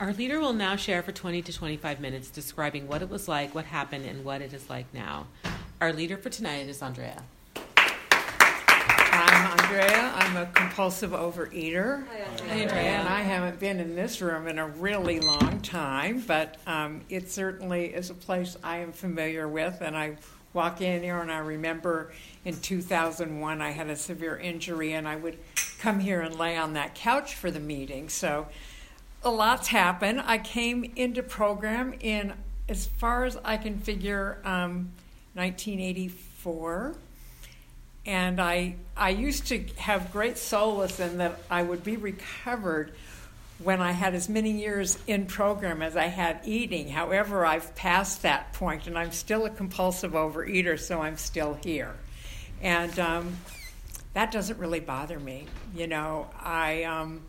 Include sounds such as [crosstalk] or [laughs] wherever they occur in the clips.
Our leader will now share for 20 to 25 minutes describing what it was like, what happened, and what it is like now. Our leader for tonight is Andrea. I'm Andrea. I'm a compulsive overeater. Hi, Andrea. And I haven't been in this room in a really long time, but um, it certainly is a place I am familiar with. And I walk in here, and I remember in 2001 I had a severe injury, and I would come here and lay on that couch for the meeting. So a lot's happened. I came into program in, as far as I can figure, um, 1984 and I I used to have great solace in that I would be recovered when I had as many years in program as I had eating. However, I've passed that point, and I'm still a compulsive overeater, so I'm still here, and um, that doesn't really bother me. You know, I, um,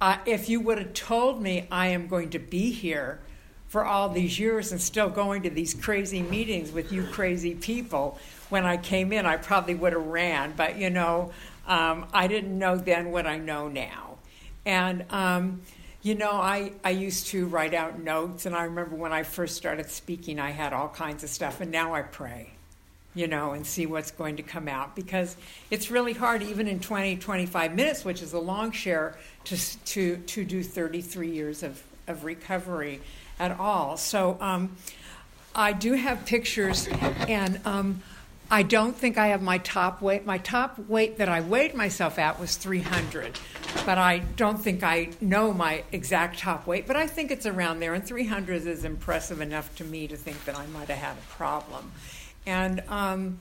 I if you would have told me I am going to be here for all these years and still going to these crazy meetings with you crazy people when I came in, I probably would have ran. But, you know, um, I didn't know then what I know now. And, um, you know, I, I used to write out notes, and I remember when I first started speaking, I had all kinds of stuff, and now I pray, you know, and see what's going to come out because it's really hard, even in 20, 25 minutes, which is a long share, to, to, to do 33 years of, of recovery at all. So um, I do have pictures, and um, I don't think I have my top weight. My top weight that I weighed myself at was 300, but I don't think I know my exact top weight, but I think it's around there, and 300 is impressive enough to me to think that I might have had a problem. And um,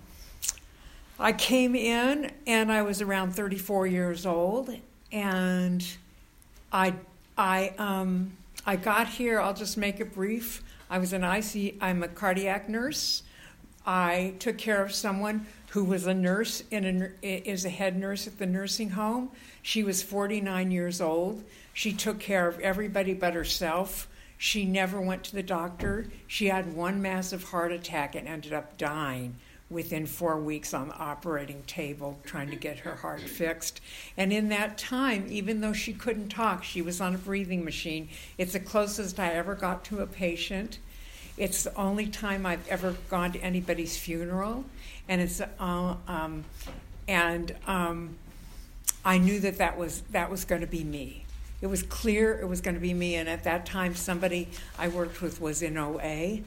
I came in, and I was around 34 years old, and I, I, um, I got here. I'll just make it brief. I was an IC. I'm a cardiac nurse. I took care of someone who was a nurse in a, is a head nurse at the nursing home. She was 49 years old. She took care of everybody but herself. She never went to the doctor. She had one massive heart attack and ended up dying within four weeks on the operating table trying to get her heart fixed. And in that time, even though she couldn't talk, she was on a breathing machine. It's the closest I ever got to a patient. It's the only time I've ever gone to anybody's funeral, and it's uh, um, and um, I knew that that was that was going to be me. It was clear it was going to be me, and at that time, somebody I worked with was in OA,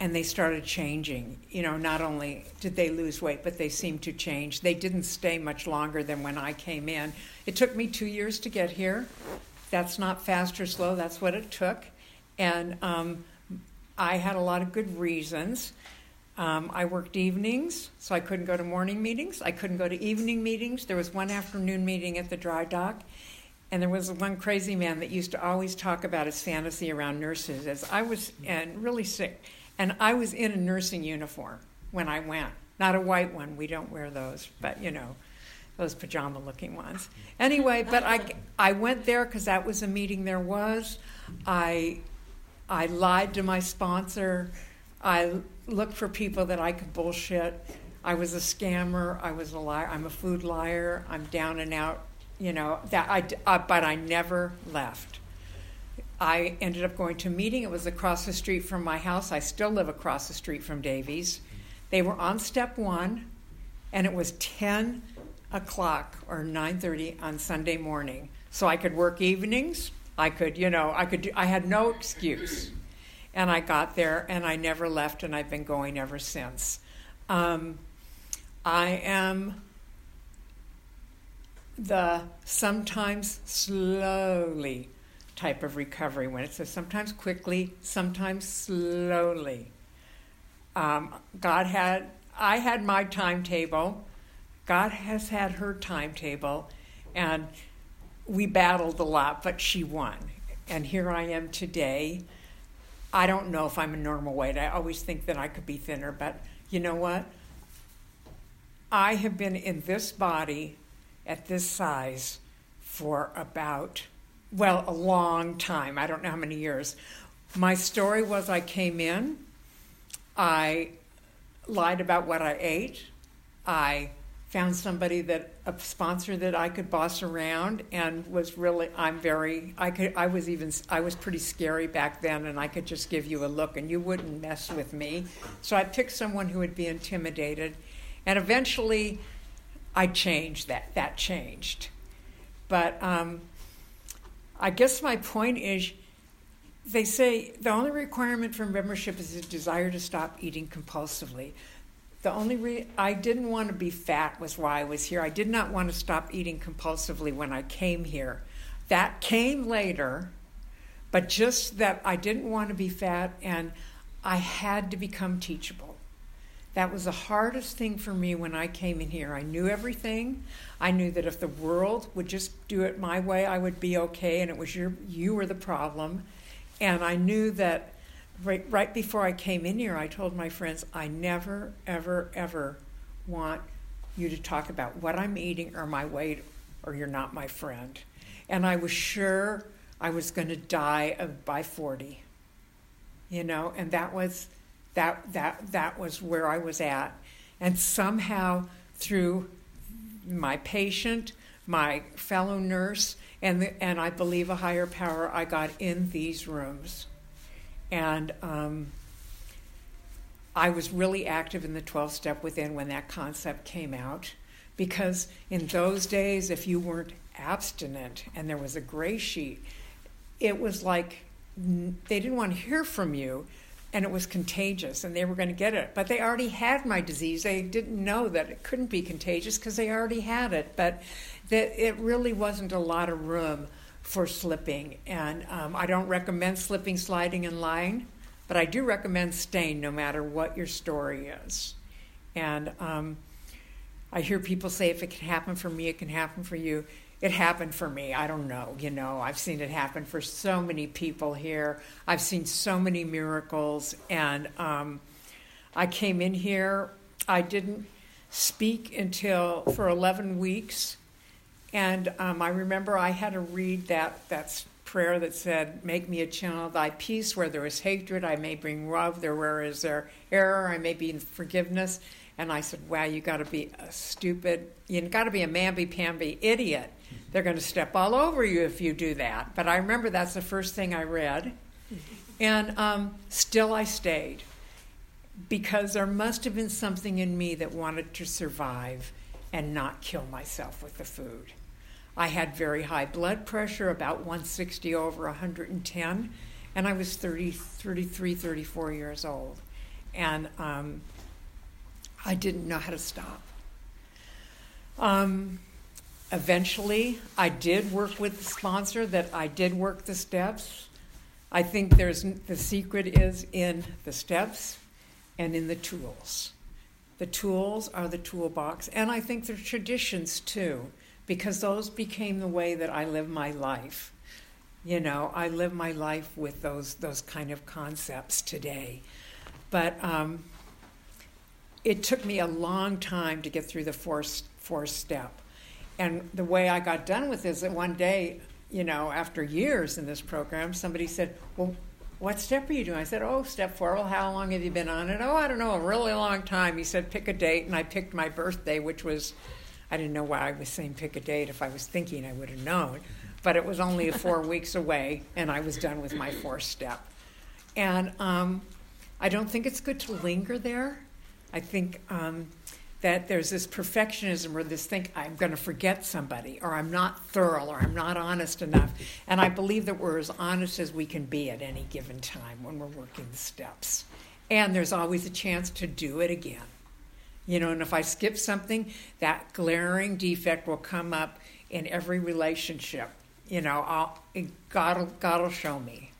and they started changing. You know, not only did they lose weight, but they seemed to change. They didn't stay much longer than when I came in. It took me two years to get here. That's not fast or slow. That's what it took, and. Um, I had a lot of good reasons. Um, I worked evenings, so I couldn't go to morning meetings. I couldn't go to evening meetings. There was one afternoon meeting at the dry dock, and there was one crazy man that used to always talk about his fantasy around nurses. As I was and really sick, and I was in a nursing uniform when I went, not a white one. We don't wear those, but you know, those pajama-looking ones. Anyway, but I I went there because that was a meeting there was. I I lied to my sponsor. I looked for people that I could bullshit. I was a scammer. I was a liar. I'm a food liar. I'm down and out. You know that I. Uh, but I never left. I ended up going to a meeting. It was across the street from my house. I still live across the street from Davies. They were on step one, and it was ten o'clock or nine thirty on Sunday morning, so I could work evenings I could, you know, I could do, I had no excuse. And I got there and I never left and I've been going ever since. Um, I am the sometimes slowly type of recovery when it says sometimes quickly, sometimes slowly. Um, God had, I had my timetable. God has had her timetable. And we battled a lot, but she won. And here I am today. I don't know if I'm a normal weight. I always think that I could be thinner, but you know what? I have been in this body at this size for about, well, a long time. I don't know how many years. My story was I came in, I lied about what I ate, I found somebody that a sponsor that I could boss around and was really I'm very I could I was even I was pretty scary back then and I could just give you a look and you wouldn't mess with me. So I picked someone who would be intimidated and eventually I changed that that changed. But um, I guess my point is they say the only requirement for membership is a desire to stop eating compulsively. The only re- I didn't want to be fat was why I was here. I did not want to stop eating compulsively when I came here. That came later, but just that I didn't want to be fat and I had to become teachable. That was the hardest thing for me when I came in here. I knew everything. I knew that if the world would just do it my way, I would be okay, and it was your you were the problem. And I knew that right, right before I came in here, I told my friends, I never, ever, ever want you to talk about what I'm eating or my weight, or you're not my friend. And I was sure I was going to die of, by 40. You know, and that was that that that was where I was at. And somehow through my patient, my fellow nurse, and, the, and I believe a higher power, I got in these rooms. And um, I was really active in the 12 step within when that concept came out. Because in those days, if you weren't abstinent and there was a gray sheet, it was like they didn't want to hear from you and it was contagious and they were going to get it. But they already had my disease. They didn't know that it couldn't be contagious because they already had it. But that it really wasn't a lot of room for slipping. And um, I don't recommend slipping, sliding, and lying, but I do recommend staying no matter what your story is. And um, I hear people say if it can happen for me, it can happen for you it happened for me. I don't know. You know, I've seen it happen for so many people here. I've seen so many miracles. And um, I came in here, I didn't speak until for 11 weeks. And um, I remember I had to read that, that prayer that said, Make me a channel of thy peace. Where there is hatred, I may bring love. There where is there error, I may be in forgiveness. And I said, Wow, you got to be a stupid, you got to be a mamby pamby idiot they're going to step all over you if you do that. But I remember that's the first thing I read. And um, still I stayed because there must have been something in me that wanted to survive and not kill myself with the food. I had very high blood pressure, about 160 over 110, and I was 30, 33, 34 years old. And um, I didn't know how to stop. Um, eventually, I did work with the sponsor that I did work the steps. I think there's the secret is in the steps and in the tools. The tools are the toolbox, and I think they're traditions too, because those became the way that I live my life. You know, I live my life with those those kind of concepts today. But um, it took me a long time to get through the fourth, fourth step. And the way I got done with this, that one day, you know, after years in this program, somebody said, Well, what step are you doing? I said, Oh, step four. Well, how long have you been on it? Oh, I don't know, a really long time. He said, Pick a date. And I picked my birthday, which was, I didn't know why I was saying pick a date. If I was thinking, I would have known. But it was only four [laughs] weeks away, and I was done with my fourth step. And um, I don't think it's good to linger there. I think um, that there's this perfectionism or this think I'm going to forget somebody or I'm not thorough or I'm not honest enough. And I believe that we're as honest as we can be at any given time when we're working the steps. And there's always a chance to do it again. You know, and if I skip something, that glaring defect will come up in every relationship. You know, I'll, God, will, God will show me.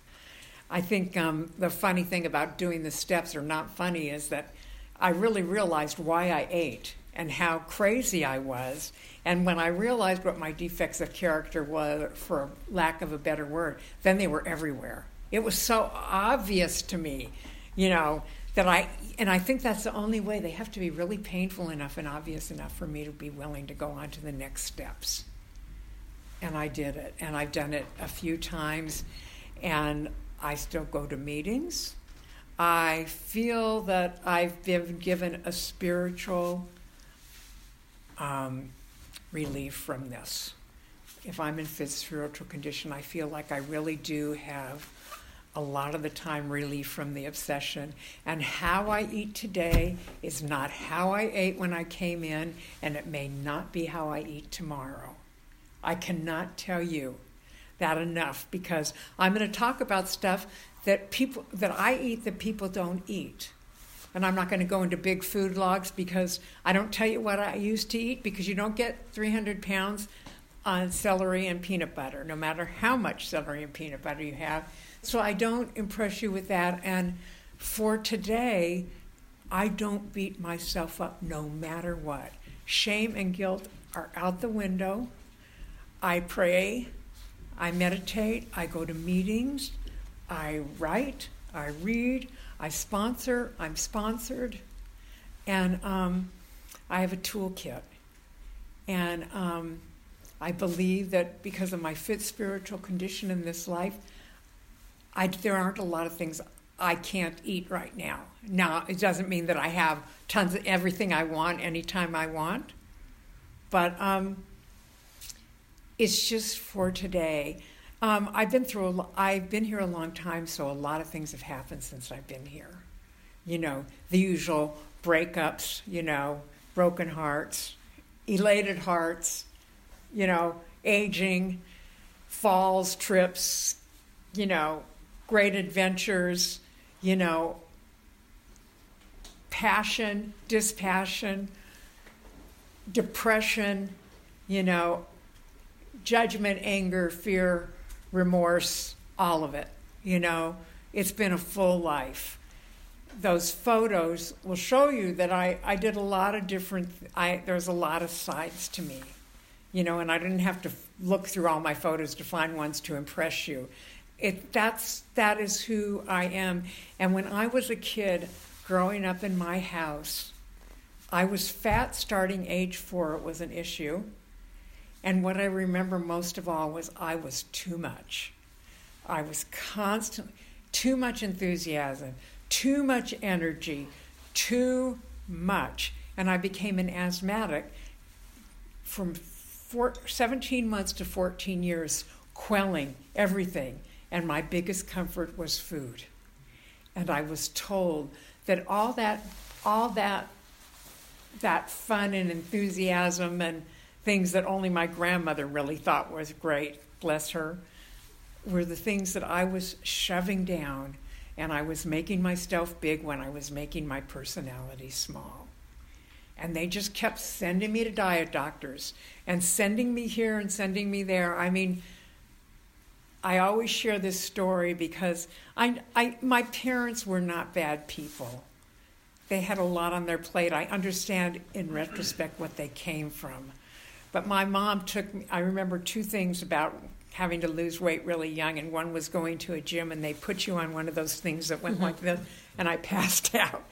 I think um, the funny thing about doing the steps, or not funny, is that I really realized why I ate and how crazy I was. And when I realized what my defects of character were, for lack of a better word, then they were everywhere. It was so obvious to me, you know, that I, and I think that's the only way. They have to be really painful enough and obvious enough for me to be willing to go on to the next steps. And I did it. And I've done it a few times. And I still go to meetings. I feel that I've been given a spiritual um, relief from this. If I'm in spiritual condition, I feel like I really do have a lot of the time relief from the obsession. And how I eat today is not how I ate when I came in, and it may not be how I eat tomorrow. I cannot tell you that enough because I'm going to talk about stuff that people that I eat that people don't eat. And I'm not going to go into big food logs because I don't tell you what I used to eat because you don't get 300 pounds on celery and peanut butter, no matter how much celery and peanut butter you have. So I don't impress you with that. And for today, I don't beat myself up no matter what. Shame and guilt are out the window. I pray, I meditate, I go to meetings, I write, I read, I sponsor, I'm sponsored, and um, I have a toolkit. And um, I believe that because of my fit spiritual condition in this life, I, there aren't a lot of things I can't eat right now. Now, it doesn't mean that I have tons of everything I want anytime I want, but um, it's just for today. Um, I've been through. A, I've been here a long time, so a lot of things have happened since I've been here. You know, the usual breakups. You know, broken hearts, elated hearts. You know, aging, falls, trips. You know, great adventures, you know, passion, dispassion, depression, you know, judgment, anger, fear, remorse, all of it. You know, it's been a full life. Those photos will show you that I, I did a lot of different, I, there's a lot of sides to me, you know, and I didn't have to look through all my photos to find ones to impress you it that's that is who I am. And when I was a kid growing up in my house, I was fat starting age four. It was an issue. And what I remember most of all was I was too much. I was constantly too much enthusiasm, too much energy, too much. And I became an asthmatic from four, 17 months to 14 years, quelling everything and my biggest comfort was food. And I was told that all that, all that, that fun and enthusiasm and things that only my grandmother really thought was great, bless her, were the things that I was shoving down, and I was making myself big when I was making my personality small. And they just kept sending me to diet doctors and sending me here and sending me there. I mean, I always share this story because I, I, my parents were not bad people. They had a lot on their plate. I understand in retrospect what they came from. But my mom took me, I remember two things about having to lose weight really young, and one was going to a gym and they put you on one of those things that went like mm-hmm. this, and I [laughs] passed out.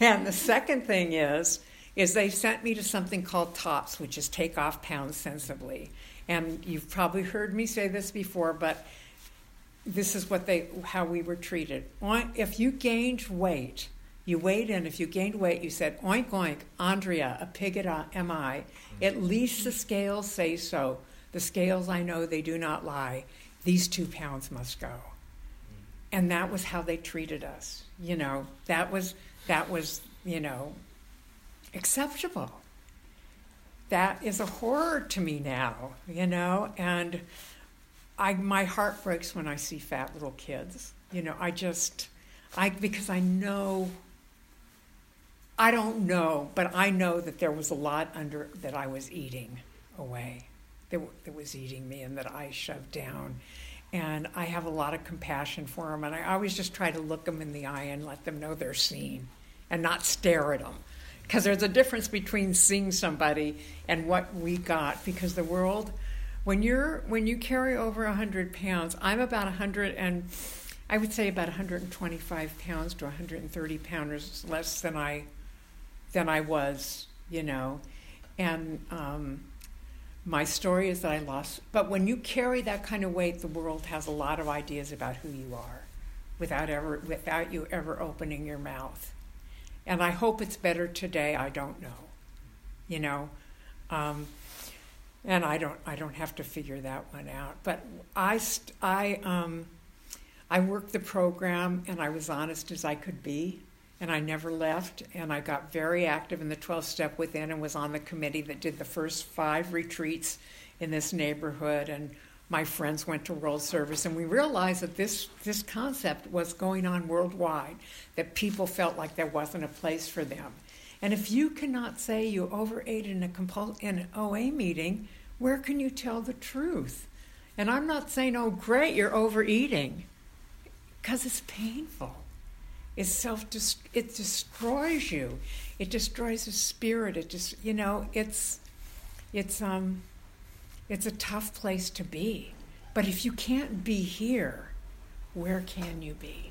and the second thing is, is they sent me to something called TOPS, which is take off pounds sensibly and you've probably heard me say this before, but this is what they how we were treated. If you gained weight, you weighed in. If you gained weight, you said, "Oink oink, Andrea, a pig uh, am I?" Mm-hmm. At least the scales say so. The scales, I know, they do not lie. These two pounds must go, mm-hmm. and that was how they treated us. You know, that was that was you know acceptable that is a horror to me now, you know, and I my heart breaks when I see fat little kids. You know, I just I because I know I don't know, but I know that there was a lot under that I was eating away. That, that was eating me and that I shoved down. And I have a lot of compassion for them. And I always just try to look them in the eye and let them know they're seen and not stare at them because there's a difference between seeing somebody and what we got because the world when you're when you carry over 100 pounds i'm about 100 and i would say about 125 pounds to 130 pounds less than i than i was you know and um, my story is that i lost but when you carry that kind of weight the world has a lot of ideas about who you are without ever without you ever opening your mouth and I hope it's better today. I don't know. You know, Um, and I don't I don't have to figure that one out. But I st- I um, I worked the program and I was honest as I could be, and I never left. And I got very active in the 12 step within and was on the committee that did the first five retreats in this neighborhood. And my friends went to World Service, and we realized that this this concept was going on worldwide. That people felt like there wasn't a place for them. And if you cannot say you overate in a compul- in an OA meeting, where can you tell the truth? And I'm not saying, oh, great, you're overeating, because it's painful. It's self it destroys you. It destroys the spirit. It just you know it's it's um it's a tough place to be. But if you can't be here, where can you be?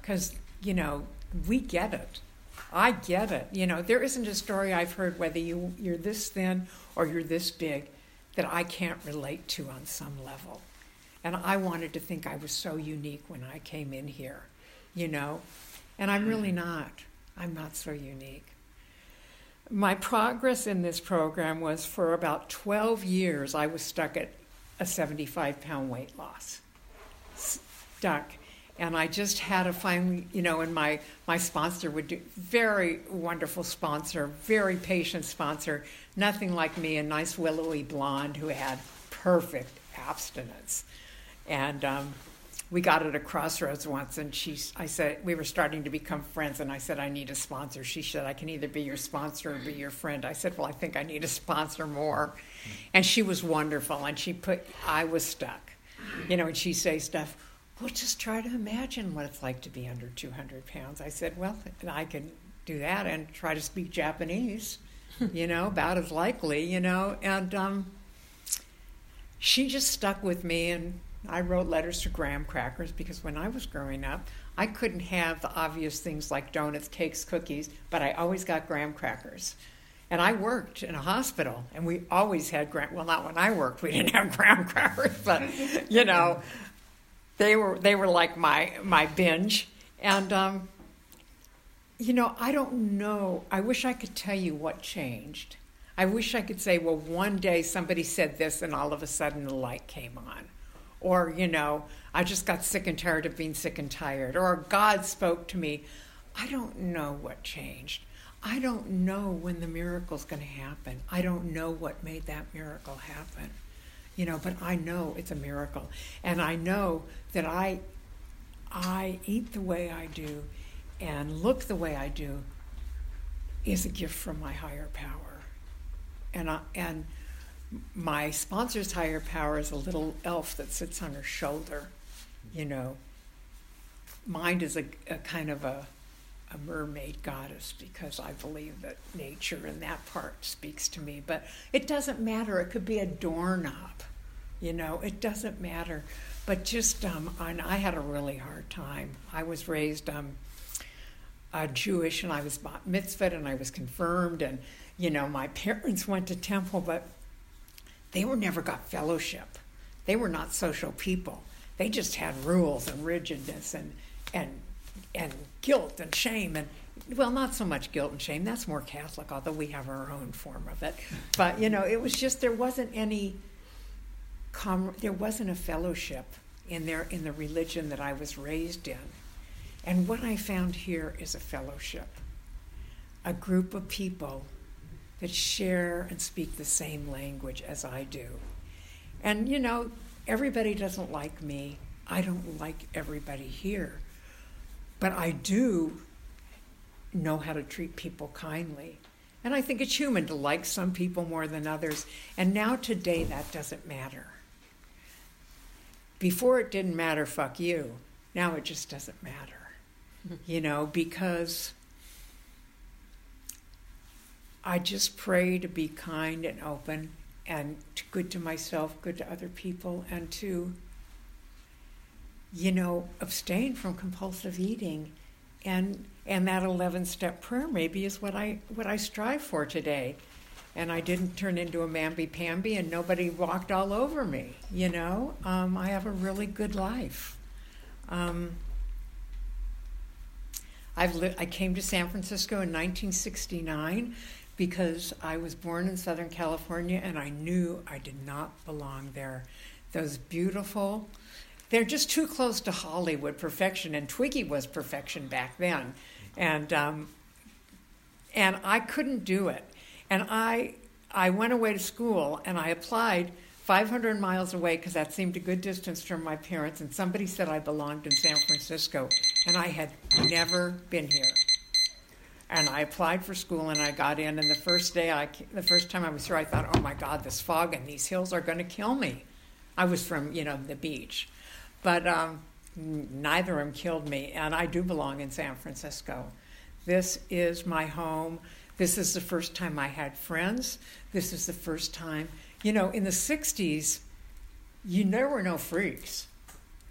Because you know we get it. I get it. You know, there isn't a story I've heard, whether you, you're this thin or you're this big, that I can't relate to on some level. And I wanted to think I was so unique when I came in here, you know, and I'm really not. I'm not so unique. My progress in this program was for about 12 years, I was stuck at a 75 pound weight loss. Stuck and I just had to find, you know, and my my sponsor would do very wonderful sponsor, very patient sponsor, nothing like me, a nice willowy blonde who had perfect abstinence, and um, we got at a crossroads once, and she, I said, we were starting to become friends, and I said, I need a sponsor. She said, I can either be your sponsor or be your friend. I said, well, I think I need a sponsor more, and she was wonderful, and she put, I was stuck, you know, and she say stuff well, just try to imagine what it's like to be under 200 pounds. I said, well, I can do that and try to speak Japanese, you know, about as likely, you know. And um, she just stuck with me, and I wrote letters to graham crackers because when I was growing up, I couldn't have the obvious things like donuts, cakes, cookies, but I always got graham crackers. And I worked in a hospital, and we always had graham. Well, not when I worked, we didn't have [laughs] graham crackers, but you know, they were they were like my my binge, and um, you know I don't know. I wish I could tell you what changed. I wish I could say, well, one day somebody said this, and all of a sudden the light came on, or you know I just got sick and tired of being sick and tired, or God spoke to me. I don't know what changed. I don't know when the miracle's going to happen. I don't know what made that miracle happen you know, but I know it's a miracle. And I know that I I eat the way I do and look the way I do is a gift from my higher power. And I, and my sponsor's higher power is a little elf that sits on her shoulder, you know. Mine is a, a kind of a a mermaid goddess because I believe that nature in that part speaks to me. But it doesn't matter. It could be a doorknob. You know, it doesn't matter. But just, um, and I had a really hard time. I was raised um, Jewish, and I was bat mitzvah, and I was confirmed, and you know, my parents went to temple, but they were never got fellowship. They were not social people. They just had rules and rigidness and and and guilt and shame and well, not so much guilt and shame. That's more Catholic, although we have our own form of it. But you know, it was just there wasn't any com- there wasn't a fellowship in there in the religion that I was raised in. And what I found here is a fellowship, a group of people that share and speak the same language as I do. And you know, everybody doesn't like me. I don't like everybody here. But I do know how to treat people kindly. And I think it's human to like some people more than others. And now, today, that doesn't matter. Before it didn't matter, fuck you. Now it just doesn't matter, hmm. you know, because I just pray to be kind and open and good to myself, good to other people, and to, you know, abstain from compulsive eating. And and that 11 step prayer maybe is what I what I strive for today and I didn't turn into a mamby pamby, and nobody walked all over me. You know, um, I have a really good life. Um, I've li- I came to San Francisco in 1969 because I was born in Southern California and I knew I did not belong there. Those beautiful, they're just too close to Hollywood perfection, and Twiggy was perfection back then, and um, and I couldn't do it. And I I went away to school and I applied 500 miles away because that seemed a good distance from my parents. And somebody said I belonged in San Francisco, and I had never been here. And I applied for school and I got in. And the first day, I, the first time I was here, I thought, oh my God, this fog and these hills are going to kill me. I was from, you know, the beach. But um, neither of them killed me. And I do belong in San Francisco. This is my home. This is the first time I had friends. This is the first time, you know, in the 60s, you there were no freaks.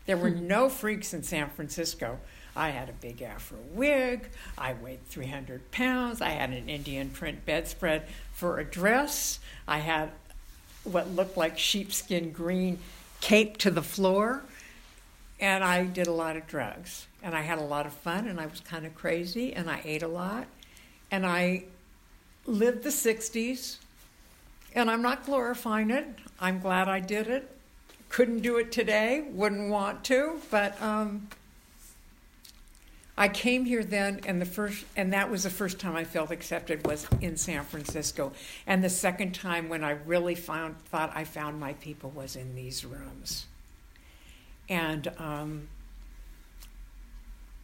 There were hmm. no freaks in San Francisco. I had a big afro wig. I weighed 300 pounds. I had an Indian print bedspread for a dress. I had what looked like sheepskin green cape to the floor. And I did a lot of drugs. And I had a lot of fun. And I was kind of crazy. And I ate a lot. And I lived the 60s. And I'm not glorifying it. I'm glad I did it. Couldn't do it today. Wouldn't want to. But um, I came here then, and the first, and that was the first time I felt accepted was in San Francisco, and the second time when I really found thought I found my people was in these rooms, and um,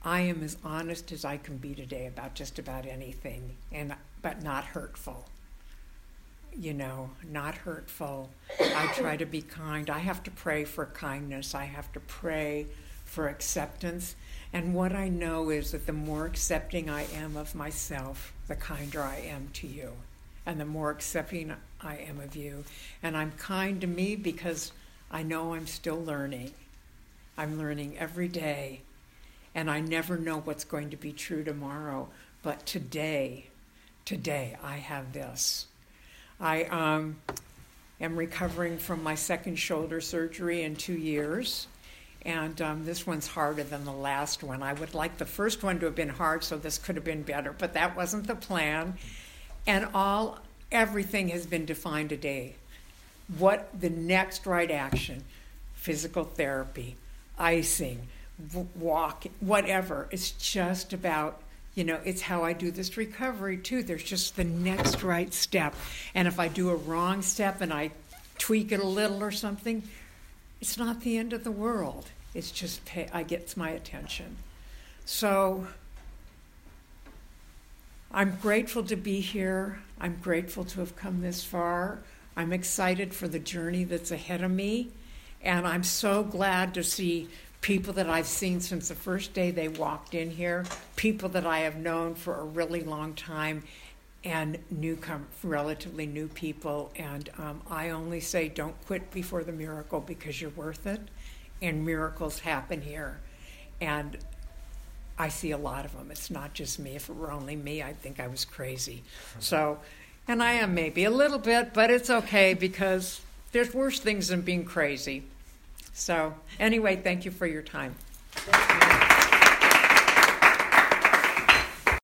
I am as honest as I can be today about just about anything, and but not hurtful. You know, not hurtful. I try to be kind. I have to pray for kindness. I have to pray for acceptance and what I know is that the more accepting I am of myself, the kinder I am to you. And the more accepting I am of you. And I'm kind to me because I know I'm still learning. I'm learning every day. And I never know what's going to be true tomorrow. But today, today, I have this. I um, am recovering from my second shoulder surgery in two years. And um, this one's harder than the last one. I would like the first one to have been hard, so this could have been better, but that wasn't the plan. And all, everything has been defined today. What the next right action, physical therapy, icing, walk, whatever. It's just about you know, it's how I do this recovery too. There's just the next right step. And if I do a wrong step and I tweak it a little or something, it's not the end of the world. It's just pay, I gets my attention. So I'm grateful to be here. I'm grateful to have come this far. I'm excited for the journey that's ahead of me. And I'm so glad to see people that I've seen since the first day they walked in here, people that I have known for a really long time, and newcome, relatively new people. And um, I only say don't quit before the miracle because you're worth it and miracles happen here. And I see a lot of them. It's not just me. If it were only me, I'd think I was crazy. Mm-hmm. So, and I am maybe a little bit, but it's okay because there's worse things than being crazy. So, anyway, thank you for your time.